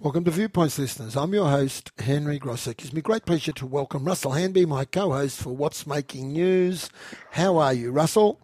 Welcome to Viewpoints, listeners. I'm your host, Henry Grosser. It's my great pleasure to welcome Russell Hanby, my co-host for What's Making News. How are you, Russell?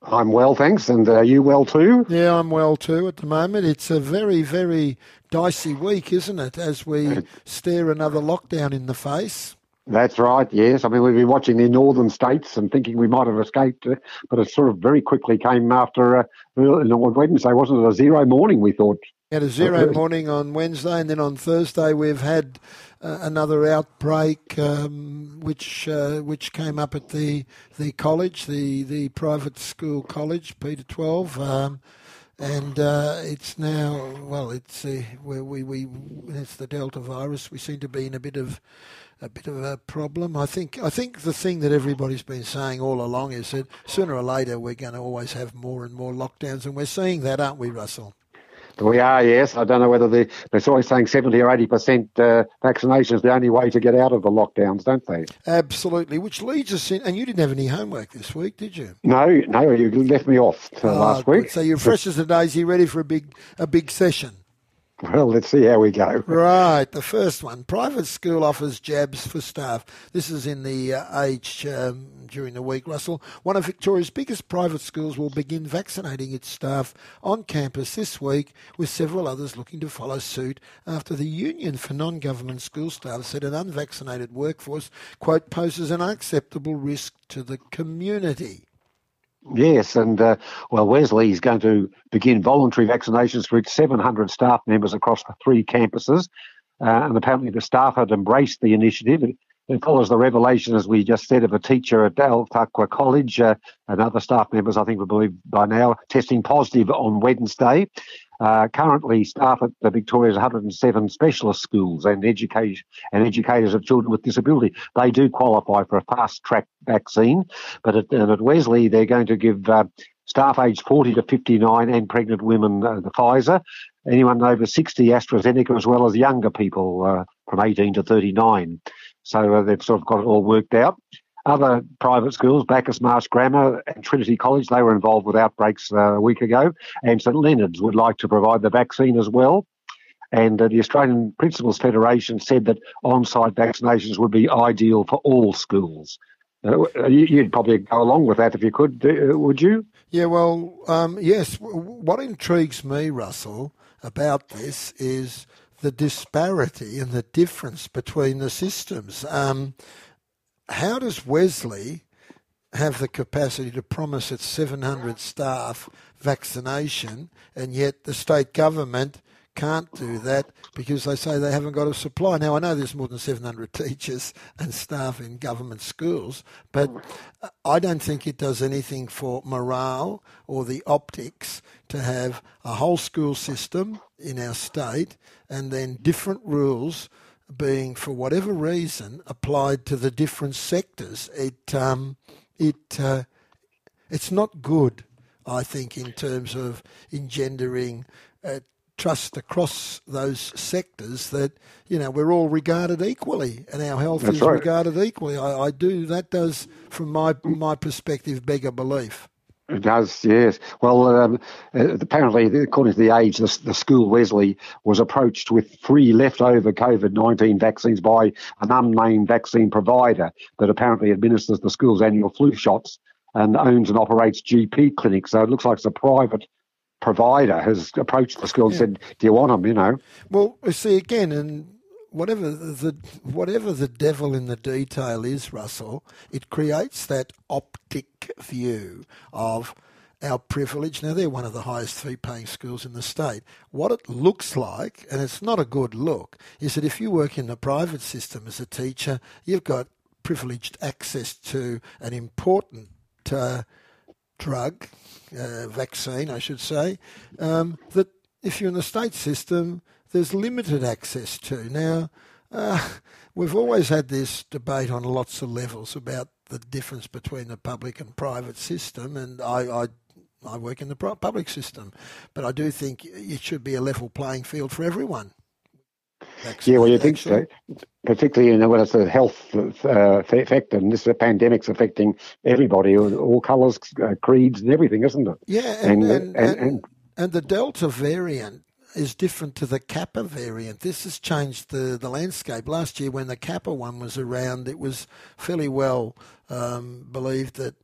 I'm well, thanks. And are you well too? Yeah, I'm well too at the moment. It's a very, very dicey week, isn't it, as we stare another lockdown in the face? That's right, yes. I mean, we've been watching the northern states and thinking we might have escaped, uh, but it sort of very quickly came after uh, Wednesday, wasn't it? A zero morning, we thought. Had a zero morning on Wednesday, and then on Thursday we've had uh, another outbreak, um, which uh, which came up at the the college, the the private school college, Peter Twelve. Um, and uh, it's now well, it's uh, where we, we it's the Delta virus. We seem to be in a bit of a bit of a problem. I think I think the thing that everybody's been saying all along is that sooner or later we're going to always have more and more lockdowns, and we're seeing that, aren't we, Russell? We are, yes. I don't know whether the, they're always saying 70 or 80% uh, vaccination is the only way to get out of the lockdowns, don't they? Absolutely. Which leads us in, and you didn't have any homework this week, did you? No, no, you left me off uh, oh, last week. So you're fresh as a daisy, ready for a big, a big session. Well, let's see how we go. Right, the first one. Private school offers jabs for staff. This is in the uh, age um, during the week, Russell. One of Victoria's biggest private schools will begin vaccinating its staff on campus this week, with several others looking to follow suit after the Union for Non-Government School Staff said an unvaccinated workforce, quote, poses an unacceptable risk to the community. Yes, and uh, well, Wesley is going to begin voluntary vaccinations for its 700 staff members across the three campuses. Uh, and apparently, the staff had embraced the initiative. It, follows the revelation, as we just said, of a teacher at Al-Taqwa College uh, and other staff members, I think we believe by now, testing positive on Wednesday. Uh, currently, staff at the Victoria's 107 specialist schools and education and educators of children with disability, they do qualify for a fast track vaccine. But at, at Wesley, they're going to give uh, staff aged 40 to 59 and pregnant women uh, the Pfizer. Anyone over 60 AstraZeneca, as well as younger people uh, from 18 to 39. So uh, they've sort of got it all worked out. Other private schools, Bacchus Marsh Grammar and Trinity College, they were involved with outbreaks uh, a week ago, and St Leonard's would like to provide the vaccine as well. And uh, the Australian Principals Federation said that on-site vaccinations would be ideal for all schools. Uh, you'd probably go along with that if you could, uh, would you? Yeah, well, um, yes. What intrigues me, Russell, about this is the disparity and the difference between the systems. Um, how does Wesley have the capacity to promise its 700 staff vaccination, and yet the state government can't do that because they say they haven't got a supply. Now, I know there's more than 700 teachers and staff in government schools, but I don't think it does anything for morale or the optics to have a whole school system in our state and then different rules being, for whatever reason, applied to the different sectors. It um, it uh, it's not good, I think, in terms of engendering uh, trust across those sectors that you know we're all regarded equally and our health That's is right. regarded equally. I, I do that does, from my my perspective, beg a belief. It does, yes. Well, um, uh, apparently, according to the Age, the, the, school Wesley was approached with free leftover COVID 19 vaccines by an unnamed vaccine provider that apparently administers the school's annual flu shots and owns and operates GP clinics. So it looks like it's a private provider has approached the school and said, "Do you want them?" You know. Well, see again, and whatever the whatever the devil in the detail is, Russell, it creates that optic view of our privilege. Now they're one of the highest fee paying schools in the state. What it looks like, and it's not a good look, is that if you work in the private system as a teacher, you've got privileged access to an important uh, drug, uh, vaccine, I should say, um, that if you're in the state system, there's limited access to. Now, uh, we've always had this debate on lots of levels about the difference between the public and private system, and I, I I work in the public system, but I do think it should be a level playing field for everyone. yeah, well, you think so, particularly you know when it's a health uh, effect, and this pandemic's affecting everybody, all, all colours, uh, creeds, and everything, isn't it? Yeah, and and, and, and, and the Delta variant is different to the Kappa variant. This has changed the, the landscape. Last year, when the Kappa one was around, it was fairly well um, believed that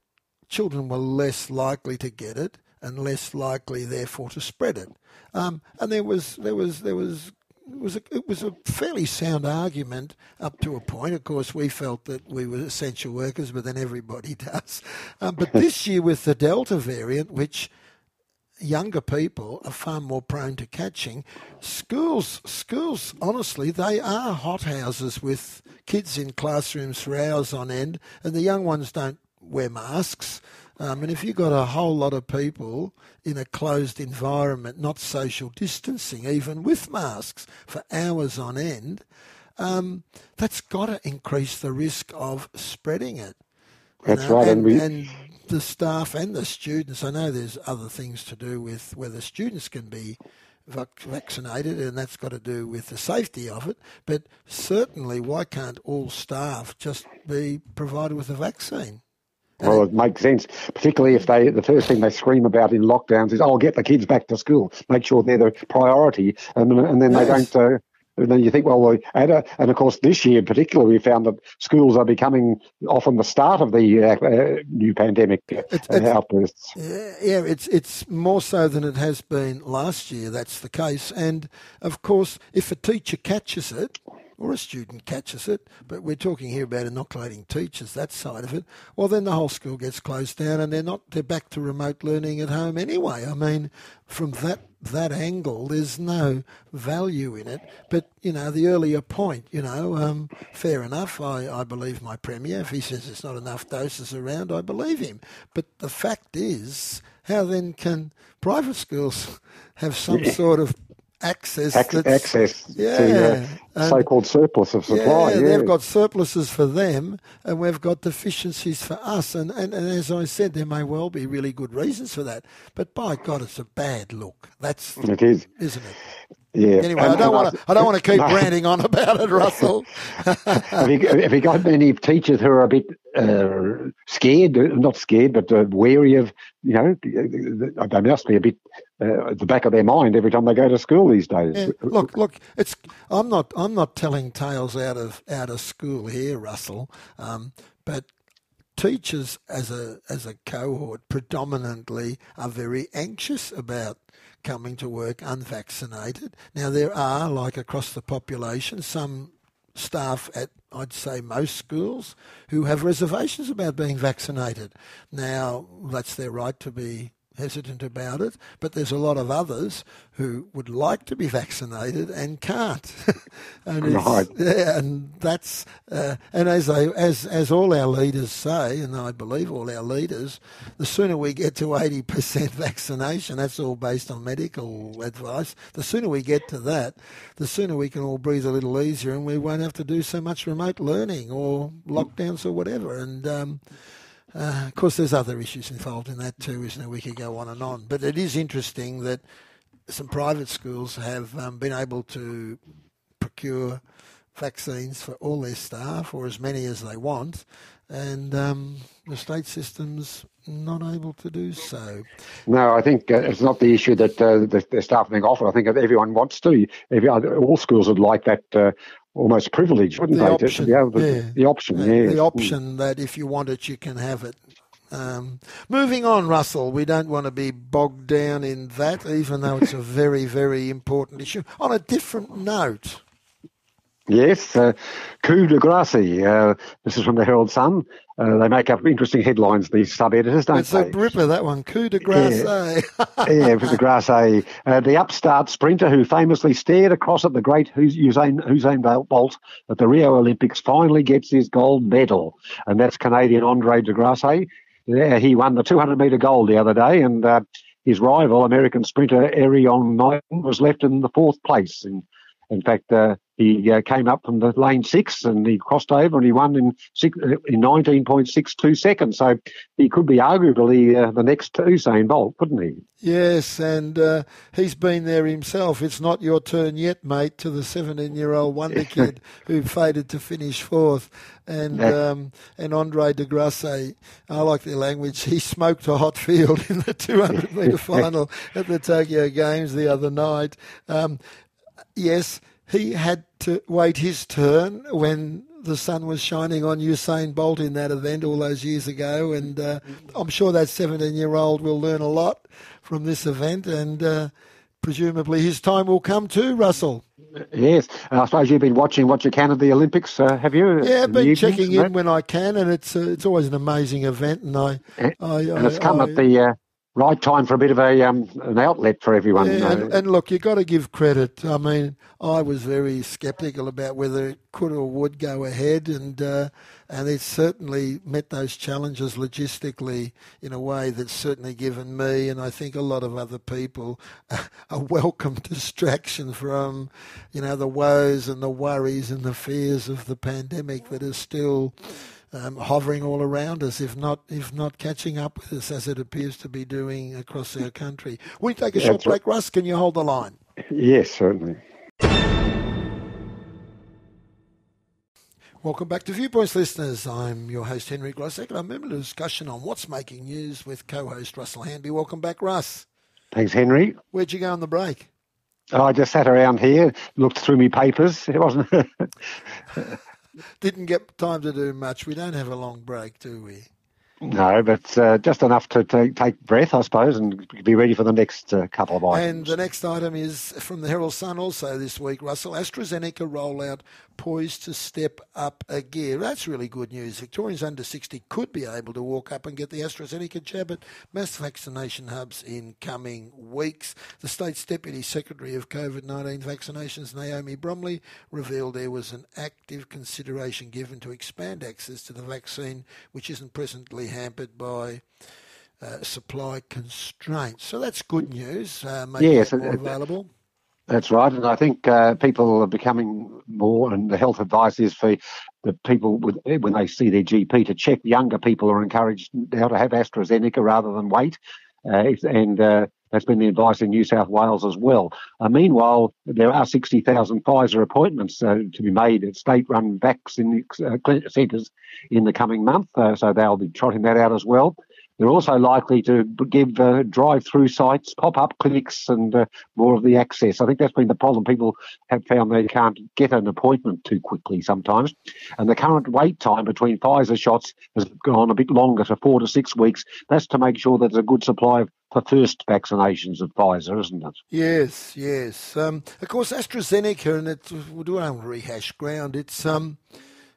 children were less likely to get it and less likely, therefore, to spread it. Um, and there was there was there was it was a, it was a fairly sound argument up to a point. Of course, we felt that we were essential workers, but then everybody does. Um, but this year with the Delta variant, which younger people are far more prone to catching. Schools, schools, honestly, they are hothouses with kids in classrooms for hours on end, and the young ones don't wear masks. Um, and if you've got a whole lot of people in a closed environment, not social distancing, even with masks for hours on end, um, that's got to increase the risk of spreading it. That's right. And, and, we... and, the staff and the students, I know there's other things to do with whether students can be vaccinated, and that's got to do with the safety of it. But certainly, why can't all staff just be provided with a vaccine? Well, it makes sense, particularly if they the first thing they scream about in lockdowns is, "Oh, get the kids back to school. Make sure they're the priority," and and then yes. they don't. Uh, and then you think, well, and, uh, and of course, this year in particular, we found that schools are becoming often the start of the uh, uh new pandemic uh, it's, it's, outbursts. Yeah, it's it's more so than it has been last year. That's the case, and of course, if a teacher catches it, or a student catches it, but we're talking here about inoculating teachers, that side of it, well, then the whole school gets closed down and they're not, they're back to remote learning at home anyway. I mean, from that, that angle, there's no value in it. But, you know, the earlier point, you know, um, fair enough. I, I believe my Premier. If he says there's not enough doses around, I believe him. But the fact is, how then can private schools have some sort of access. Ac- access yeah, to uh, so-called surplus of supply. Yeah, yeah, they've got surpluses for them, and we've got deficiencies for us. And, and, and as I said, there may well be really good reasons for that. But by God, it's a bad look. That's it is, isn't it? Yeah. Anyway, I don't want to. I don't want to keep no. ranting on about it, Russell. have, you, have you got any teachers who are a bit uh, scared? Not scared, but uh, wary of. You know, they must be a bit uh, at the back of their mind every time they go to school these days. Yeah. Look, look. It's. I'm not. I'm not telling tales out of out of school here, Russell. Um, but teachers as a as a cohort predominantly are very anxious about coming to work unvaccinated. Now, there are, like across the population, some staff at, I'd say, most schools who have reservations about being vaccinated. Now, that's their right to be hesitant about it, but there's a lot of others who would like to be vaccinated and can't. and right. Yeah, and that's uh, and as they as as all our leaders say, and I believe all our leaders, the sooner we get to eighty percent vaccination, that's all based on medical advice. The sooner we get to that, the sooner we can all breathe a little easier, and we won't have to do so much remote learning or lockdowns or whatever. And um, uh, of course, there's other issues involved in that too, isn't there? We could go on and on. But it is interesting that some private schools have um, been able to procure vaccines for all their staff or as many as they want, and um, the state system's not able to do so. No, I think uh, it's not the issue that uh, the, the, staff being offered. I think everyone wants to. Every, all schools would like that uh, almost privilege, wouldn't the they? Option, to, to yeah. The option, yeah. The option that if you want it, you can have it. Um, moving on, Russell, we don't want to be bogged down in that, even though it's a very, very important issue. On a different note, Yes, uh, coup de grace. Uh, this is from the Herald Sun. Uh, they make up interesting headlines, these sub editors, don't it's they? It's a ripper, that one. Coup de grace. Yeah, yeah coup de grace. Uh, the upstart sprinter who famously stared across at the great Usain, Usain Bolt at the Rio Olympics finally gets his gold medal. And that's Canadian Andre de Grasse. Yeah, he won the 200 metre gold the other day, and uh, his rival, American sprinter Erriyon Knighton, was left in the fourth place. In, in fact, uh, he uh, came up from the lane six and he crossed over and he won in six, in 19.62 seconds. So he could be arguably uh, the next Usain Bolt, couldn't he? Yes, and uh, he's been there himself. It's not your turn yet, mate, to the 17 year old wonder kid who faded to finish fourth. And um, and Andre de Grasse, I like their language. He smoked a hot field in the 200 metre final at the Tokyo Games the other night. Um, yes, he had to wait his turn when the sun was shining on Usain Bolt in that event all those years ago, and uh, I'm sure that 17 year old will learn a lot from this event, and uh, presumably his time will come too, Russell. Yes, and I suppose you've been watching what you can of the Olympics, uh, have you? Yeah, I've been checking in when I can, and it's uh, it's always an amazing event, and I, and, I, and it's come I, at the uh, right time for a bit of a um, an outlet for everyone. Yeah, and, and, look, you've got to give credit. I mean, I was very sceptical about whether it could or would go ahead, and uh, and it's certainly met those challenges logistically in a way that's certainly given me, and I think a lot of other people, a welcome distraction from, you know, the woes and the worries and the fears of the pandemic that are still um, hovering all around us, if not if not catching up with us as it appears to be doing across our country. We take a short break, Russ. Can you hold the line? Yes, certainly. Welcome back to Viewpoints, listeners. I'm your host, Henry Grosek, and I'm in a discussion on what's making news with co-host Russell Hanby. Welcome back, Russ. Thanks, Henry. Where'd you go on the break? Oh, I just sat around here, looked through my papers. It wasn't. Didn't get time to do much. We don't have a long break, do we? No, but uh, just enough to take, take breath, I suppose, and be ready for the next uh, couple of items. And the next item is from the Herald Sun also this week, Russell. AstraZeneca rollout poised to step up a gear. That's really good news. Victorians under 60 could be able to walk up and get the AstraZeneca jab at mass vaccination hubs in coming weeks. The state's Deputy Secretary of COVID 19 Vaccinations, Naomi Bromley, revealed there was an active consideration given to expand access to the vaccine, which isn't presently hampered by. Uh, supply constraints. So that's good news. Uh, yes, it more available. That's right, and I think uh, people are becoming more, and the health advice is for the people with, when they see their GP to check. Younger people are encouraged now to have AstraZeneca rather than wait, uh, and uh, that's been the advice in New South Wales as well. Uh, meanwhile, there are 60,000 Pfizer appointments uh, to be made at state-run vaccine uh, centres in the coming month, so they'll be trotting that out as well. They're also likely to give uh, drive-through sites, pop-up clinics, and uh, more of the access. I think that's been the problem. People have found they can't get an appointment too quickly sometimes, and the current wait time between Pfizer shots has gone a bit longer to four to six weeks. That's to make sure there's a good supply of for first vaccinations of Pfizer, isn't it? Yes, yes. Um, of course, AstraZeneca, and it, we don't rehash ground. It's um,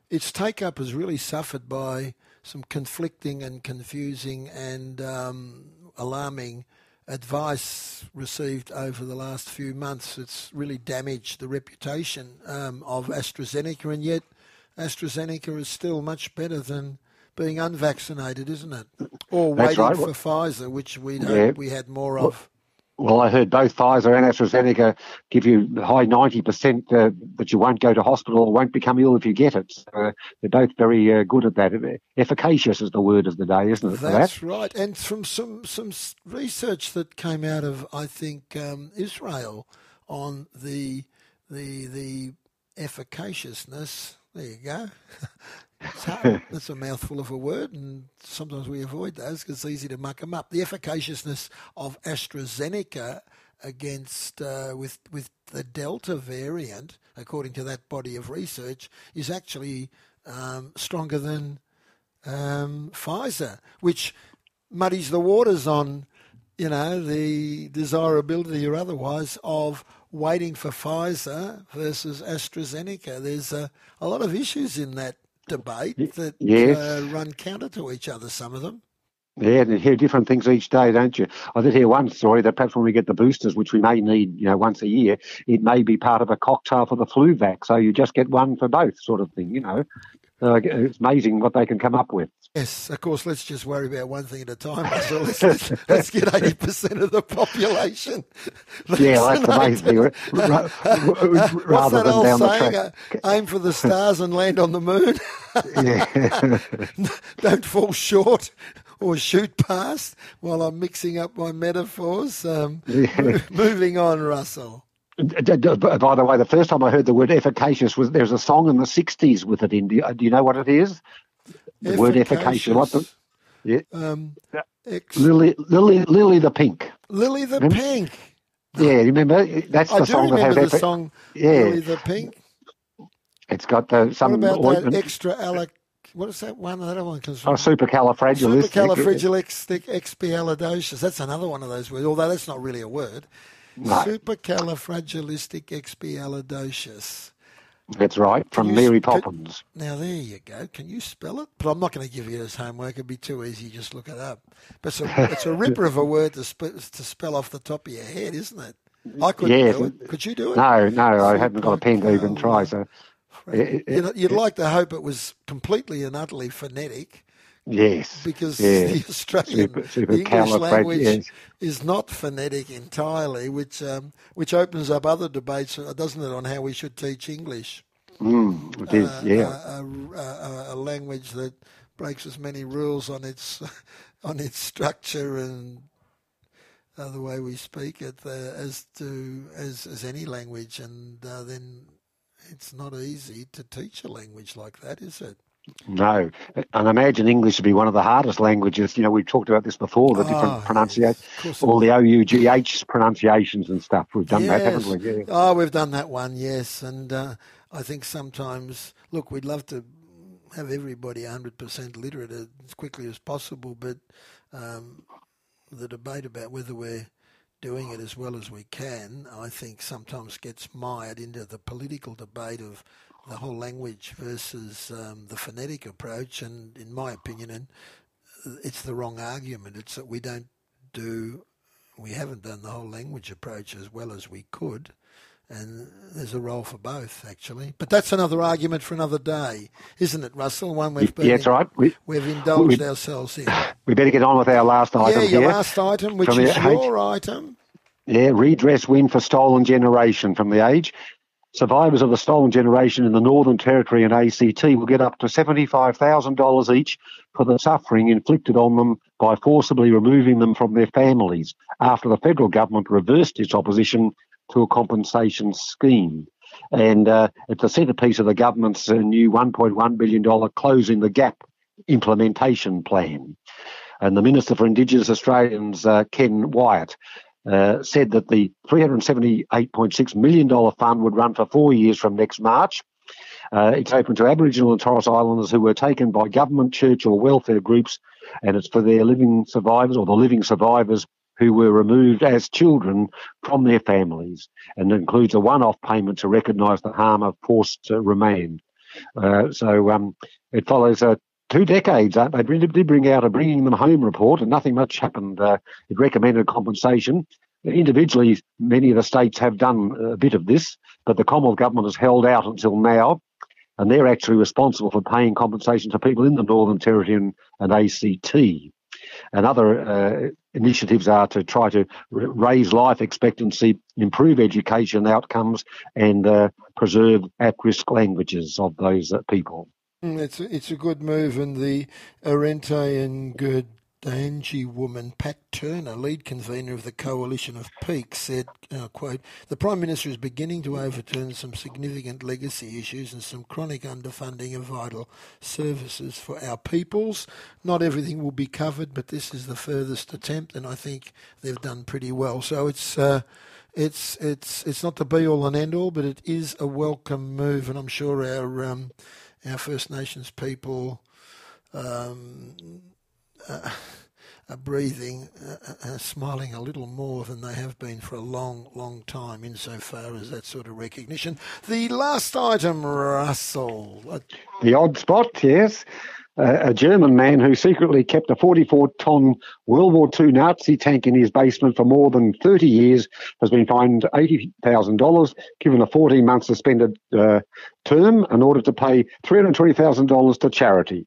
its take up has really suffered by some conflicting and confusing and um, alarming advice received over the last few months. It's really damaged the reputation um, of AstraZeneca, and yet AstraZeneca is still much better than being unvaccinated, isn't it? Or waiting right. for Pfizer, which we yeah. we had more of. Well, I heard both Pfizer and AstraZeneca give you high 90% uh, that you won't go to hospital or won't become ill if you get it. So, uh, they're both very uh, good at that. Efficacious is the word of the day, isn't it? That's that? right. And from some, some research that came out of, I think, um, Israel on the, the, the efficaciousness, there you go, So that's a mouthful of a word, and sometimes we avoid those because it's easy to muck them up. The efficaciousness of AstraZeneca against uh, with with the Delta variant, according to that body of research, is actually um, stronger than um, Pfizer, which muddies the waters on you know the desirability or otherwise of waiting for Pfizer versus AstraZeneca. There's a, a lot of issues in that debate that yes. uh, run counter to each other, some of them. Yeah, and you hear different things each day, don't you? I did hear one story that perhaps when we get the boosters, which we may need, you know, once a year, it may be part of a cocktail for the flu vac. So you just get one for both, sort of thing, you know. Uh, it's amazing what they can come up with. Yes, of course. Let's just worry about one thing at a time. So let's, let's, let's get eighty percent of the population. yeah, that's amazing. What's that old saying? Uh, aim for the stars and land on the moon. Don't fall short or shoot past while I'm mixing up my metaphors. Um, yeah. Moving on, Russell. By the way, the first time I heard the word efficacious was there's a song in the '60s with it in. Do you, know what it is? The efficacious. word efficacious. What the? Yeah. Um, ex- Lily, Lily, Lily the Pink. Lily the remember? Pink. Yeah, remember that's I the song that has the epi- song. Yeah. Lily the Pink. It's got the, some. What about ointment. that extra alec? What is that one? That one comes from. Oh, supercalifragilistic. Supercalifragilisticexpialidocious. That's another one of those words, although that's not really a word. No. Supercalifragilisticexpialidocious. That's right, from you, Mary Poppins. Could, now, there you go. Can you spell it? But I'm not going to give you this homework. It'd be too easy. Just look it up. But it's a, it's a ripper of a word to, sp- to spell off the top of your head, isn't it? I couldn't yeah, do it. Could you do it? No, no, I haven't got a pen to even try. So you'd, you'd like to hope it was completely and utterly phonetic. Yes. Because the Australian, super, super the English language yes. is not phonetic entirely, which um, which opens up other debates, uh, doesn't it, on how we should teach English? Mm, it is, uh, yeah. A, a, a, language that breaks as many rules on its on its structure and uh, the way we speak it uh, as to as as any language, and uh, then it's not easy to teach a language like that, is it? No, and I imagine English would be one of the hardest languages. You know, we've talked about this before, the different oh, pronunciations, yes, all the OUGH pronunciations and stuff. We've done yes. that, haven't we? Yeah. Oh, we've done that one, yes. And uh, I think sometimes, look, we'd love to have everybody 100% literate as quickly as possible, but um, the debate about whether we're doing it as well as we can, I think sometimes gets mired into the political debate of the whole language versus um, the phonetic approach. And in my opinion, and it's the wrong argument. It's that we don't do, we haven't done the whole language approach as well as we could. And there's a role for both, actually. But that's another argument for another day, isn't it, Russell? One we've been, yeah, that's right. We, have indulged we, ourselves in. We better get on with our last item. Yeah, your here. last item, which from is your item. Yeah, redress win for stolen generation from the age. Survivors of the stolen generation in the Northern Territory and ACT will get up to $75,000 each for the suffering inflicted on them by forcibly removing them from their families after the federal government reversed its opposition to a compensation scheme. And uh, it's a centrepiece of the government's uh, new $1.1 billion Closing the Gap implementation plan. And the Minister for Indigenous Australians, uh, Ken Wyatt, uh, said that the $378.6 million fund would run for four years from next March. Uh, it's open to Aboriginal and Torres Islanders who were taken by government, church, or welfare groups, and it's for their living survivors or the living survivors who were removed as children from their families, and includes a one-off payment to recognise the harm of forced uh, remand. Uh, so um, it follows a two decades. Uh, they did bring out a bringing them home report, and nothing much happened. Uh, it recommended compensation. Individually, many of the states have done a bit of this, but the Commonwealth government has held out until now, and they're actually responsible for paying compensation to people in the Northern Territory and, and ACT. And other uh, initiatives are to try to raise life expectancy, improve education outcomes, and uh, preserve at-risk languages of those uh, people. Mm, it's a, it's a good move, and the Arrernte and Gurindji woman, Pat Turner, lead convener of the Coalition of Peaks, said, uh, quote, the Prime Minister is beginning to overturn some significant legacy issues and some chronic underfunding of vital services for our peoples. Not everything will be covered, but this is the furthest attempt, and I think they've done pretty well. So it's... Uh, it's it's it's not the be all and end all, but it is a welcome move, and I'm sure our um, our First Nations people um, uh, are breathing, uh, uh, smiling a little more than they have been for a long, long time, insofar as that sort of recognition. The last item, Russell. The odd spot, yes. A, German man who secretly kept a 44 ton World War II Nazi tank in his basement for more than 30 years has been fined $80,000, given a 14 month suspended uh, term in order to pay $320,000 to charity.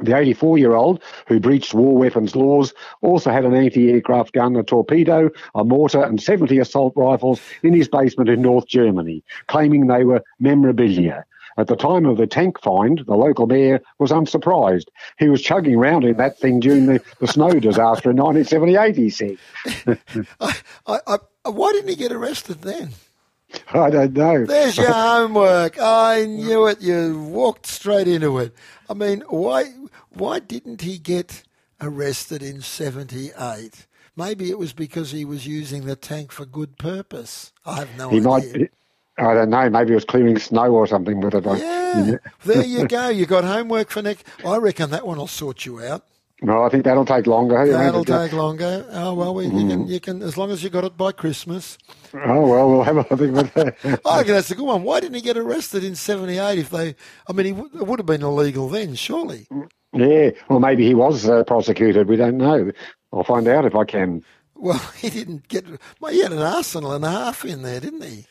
The 84 year old, who breached war weapons laws, also had an anti aircraft gun, a torpedo, a mortar, and 70 assault rifles in his basement in North Germany, claiming they were memorabilia. At the time of the tank find, the local mayor was unsurprised. He was chugging around in that thing during the, the snow disaster in 1978, he said. I, I, I, why didn't he get arrested then? I don't know. There's your homework. I knew it. You walked straight into it. I mean, why why didn't he get arrested in 78? Maybe it was because he was using the tank for good purpose. I have no he idea. Might, I don't know. Maybe it was clearing snow or something with it. Yeah, there you go. You got homework for next. I reckon that one will sort you out. Well, I think that'll take longer. That'll take longer. Oh well, we, mm. you, can, you can as long as you got it by Christmas. Oh well, we'll have a think with that. I reckon that's a good one. Why didn't he get arrested in '78? If they, I mean, he w- it would have been illegal then, surely. Yeah, well, maybe he was uh, prosecuted. We don't know. I'll find out if I can. Well, he didn't get. Well, he had an arsenal and a half in there, didn't he?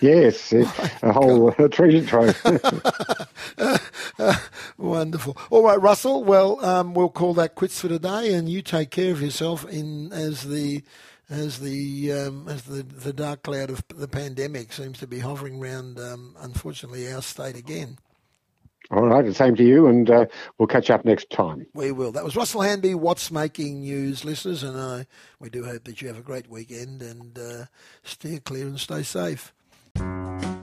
Yes, a whole uh, treasure trove. uh, wonderful. All right, Russell. Well, um, we'll call that quits for today, and you take care of yourself in as the as the um, as the, the dark cloud of the pandemic seems to be hovering around, um, unfortunately, our state again. All right, the same to you, and uh, we'll catch up next time. We will. That was Russell Hanby, What's Making News, listeners, and uh, we do hope that you have a great weekend and uh, steer clear and stay safe. Música